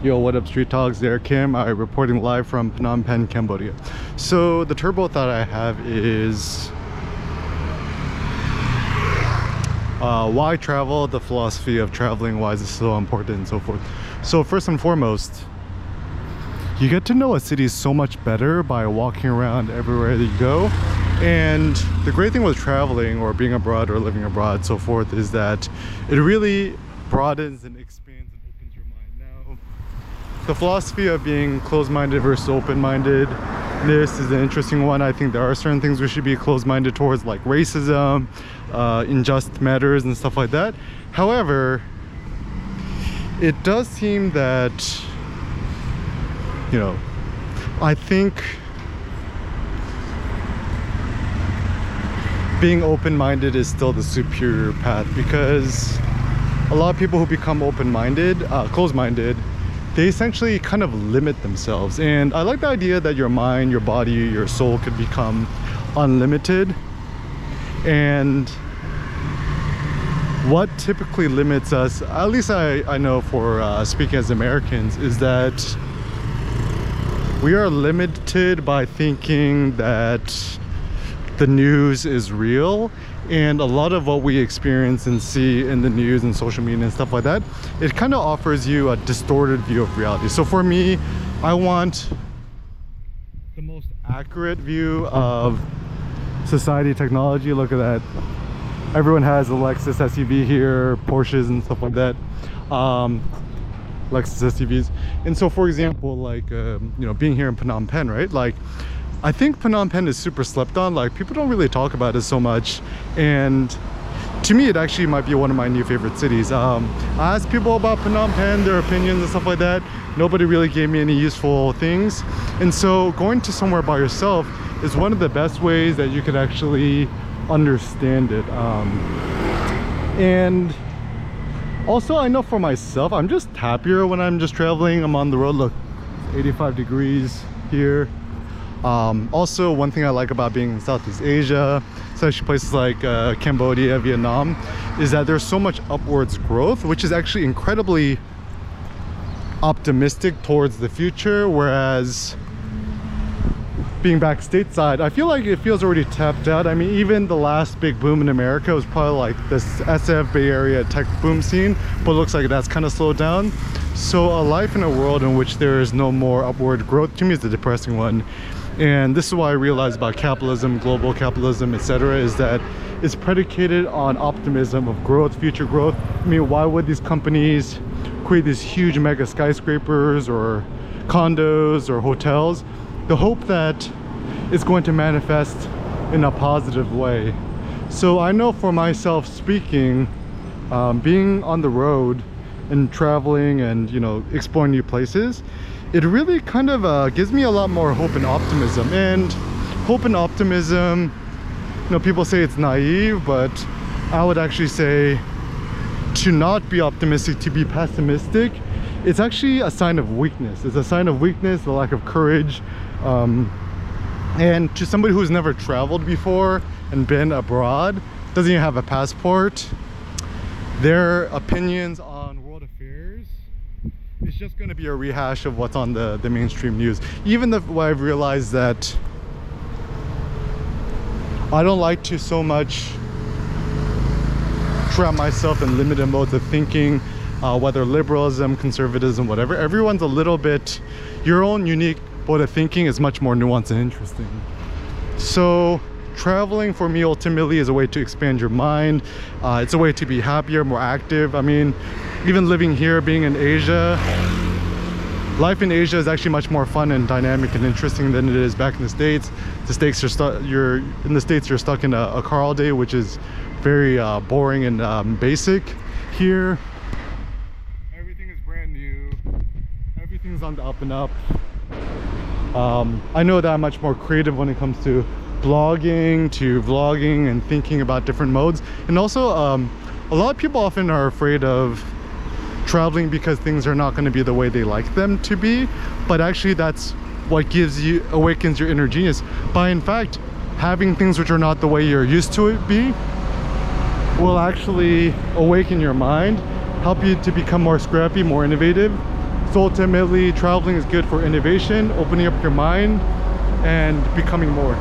Yo, what up, Street Talks? There, Kim. I reporting live from Phnom Penh, Cambodia. So the turbo thought I have is uh, why travel, the philosophy of traveling, why is this so important, and so forth. So first and foremost, you get to know a city so much better by walking around everywhere that you go. And the great thing with traveling or being abroad or living abroad, so forth, is that it really broadens and expands and opens your mind. Now, the philosophy of being closed-minded versus open-minded this is an interesting one. I think there are certain things we should be closed-minded towards like racism uh, unjust matters and stuff like that. However it does seem that you know i think being open-minded is still the superior path because a lot of people who become open-minded uh, closed-minded they essentially kind of limit themselves. And i like the idea that your mind your body your soul could become unlimited. And what typically limits us at least i, I know for uh, speaking as americans is that we are limited by thinking that the news is real and a lot of what we experience and see in the news and social media and stuff like that it kind of offers you a distorted view of reality. So for me i want the most accurate view of society technology look at that. Everyone has a lexus suv here porsches and stuff like that um, lexus suvs and so for example like um, you know being here in phnom penh right? Like I think Phnom Penh is super slept on. Like people don't really talk about it so much. And to me, it actually might be one of my new favorite cities. Um, I asked people about Phnom Penh, their opinions and stuff like that. Nobody really gave me any useful things. And so going to somewhere by yourself is one of the best ways that you could actually understand it. Um, and also I know for myself, I'm just happier when I'm just traveling. I'm on the road. Look, 85 degrees here um, also one thing i like about being in southeast asia especially places like uh, cambodia vietnam is that there's so much upwards growth which is actually incredibly optimistic towards the future whereas being back stateside i feel like it feels already tapped out. I mean even the last big boom in america was probably like this sf bay area tech boom scene but it looks like that's kind of slowed down. So a life in a world in which there is no more upward growth to me is a depressing one and this is why i realized about capitalism global capitalism etc is that it's predicated on optimism of growth future growth. I mean why would these companies create these huge mega skyscrapers or condos or hotels? The hope that it's going to manifest in a positive way. So i know for myself speaking um, being on the road and traveling and you know exploring new places it really kind of uh, gives me a lot more hope and optimism. And hope and optimism you know people say it's naive but i would actually say to not be optimistic to be pessimistic it's actually a sign of weakness. It's a sign of weakness the lack of courage um, and to somebody who's never traveled before and been abroad doesn't even have a passport their opinions it's just going to be a rehash of what's on the, the mainstream news. Even way I've realized that I don't like to so much trap myself in limited modes of thinking, uh, whether liberalism, conservatism, whatever. Everyone's a little bit, your own unique mode of thinking is much more nuanced and interesting. So traveling for me ultimately is a way to expand your mind. Uh, it's a way to be happier, more active. I mean, even living here, being in Asia, life in Asia is actually much more fun and dynamic and interesting than it is back in the States. The States are stuck, you're in the States, you're stuck in a, a car all day, which is very uh, boring and um, basic. Here, everything is brand new. Everything's on the up and up. Um, I know that I'm much more creative when it comes to blogging, to vlogging and thinking about different modes. And also, um, a lot of people often are afraid of traveling because things are not going to be the way they like them to be but actually that's what gives you awakens your inner genius by in fact having things which are not the way you're used to it be will actually awaken your mind help you to become more scrappy more innovative So ultimately, traveling is good for innovation, opening up your mind, and becoming more.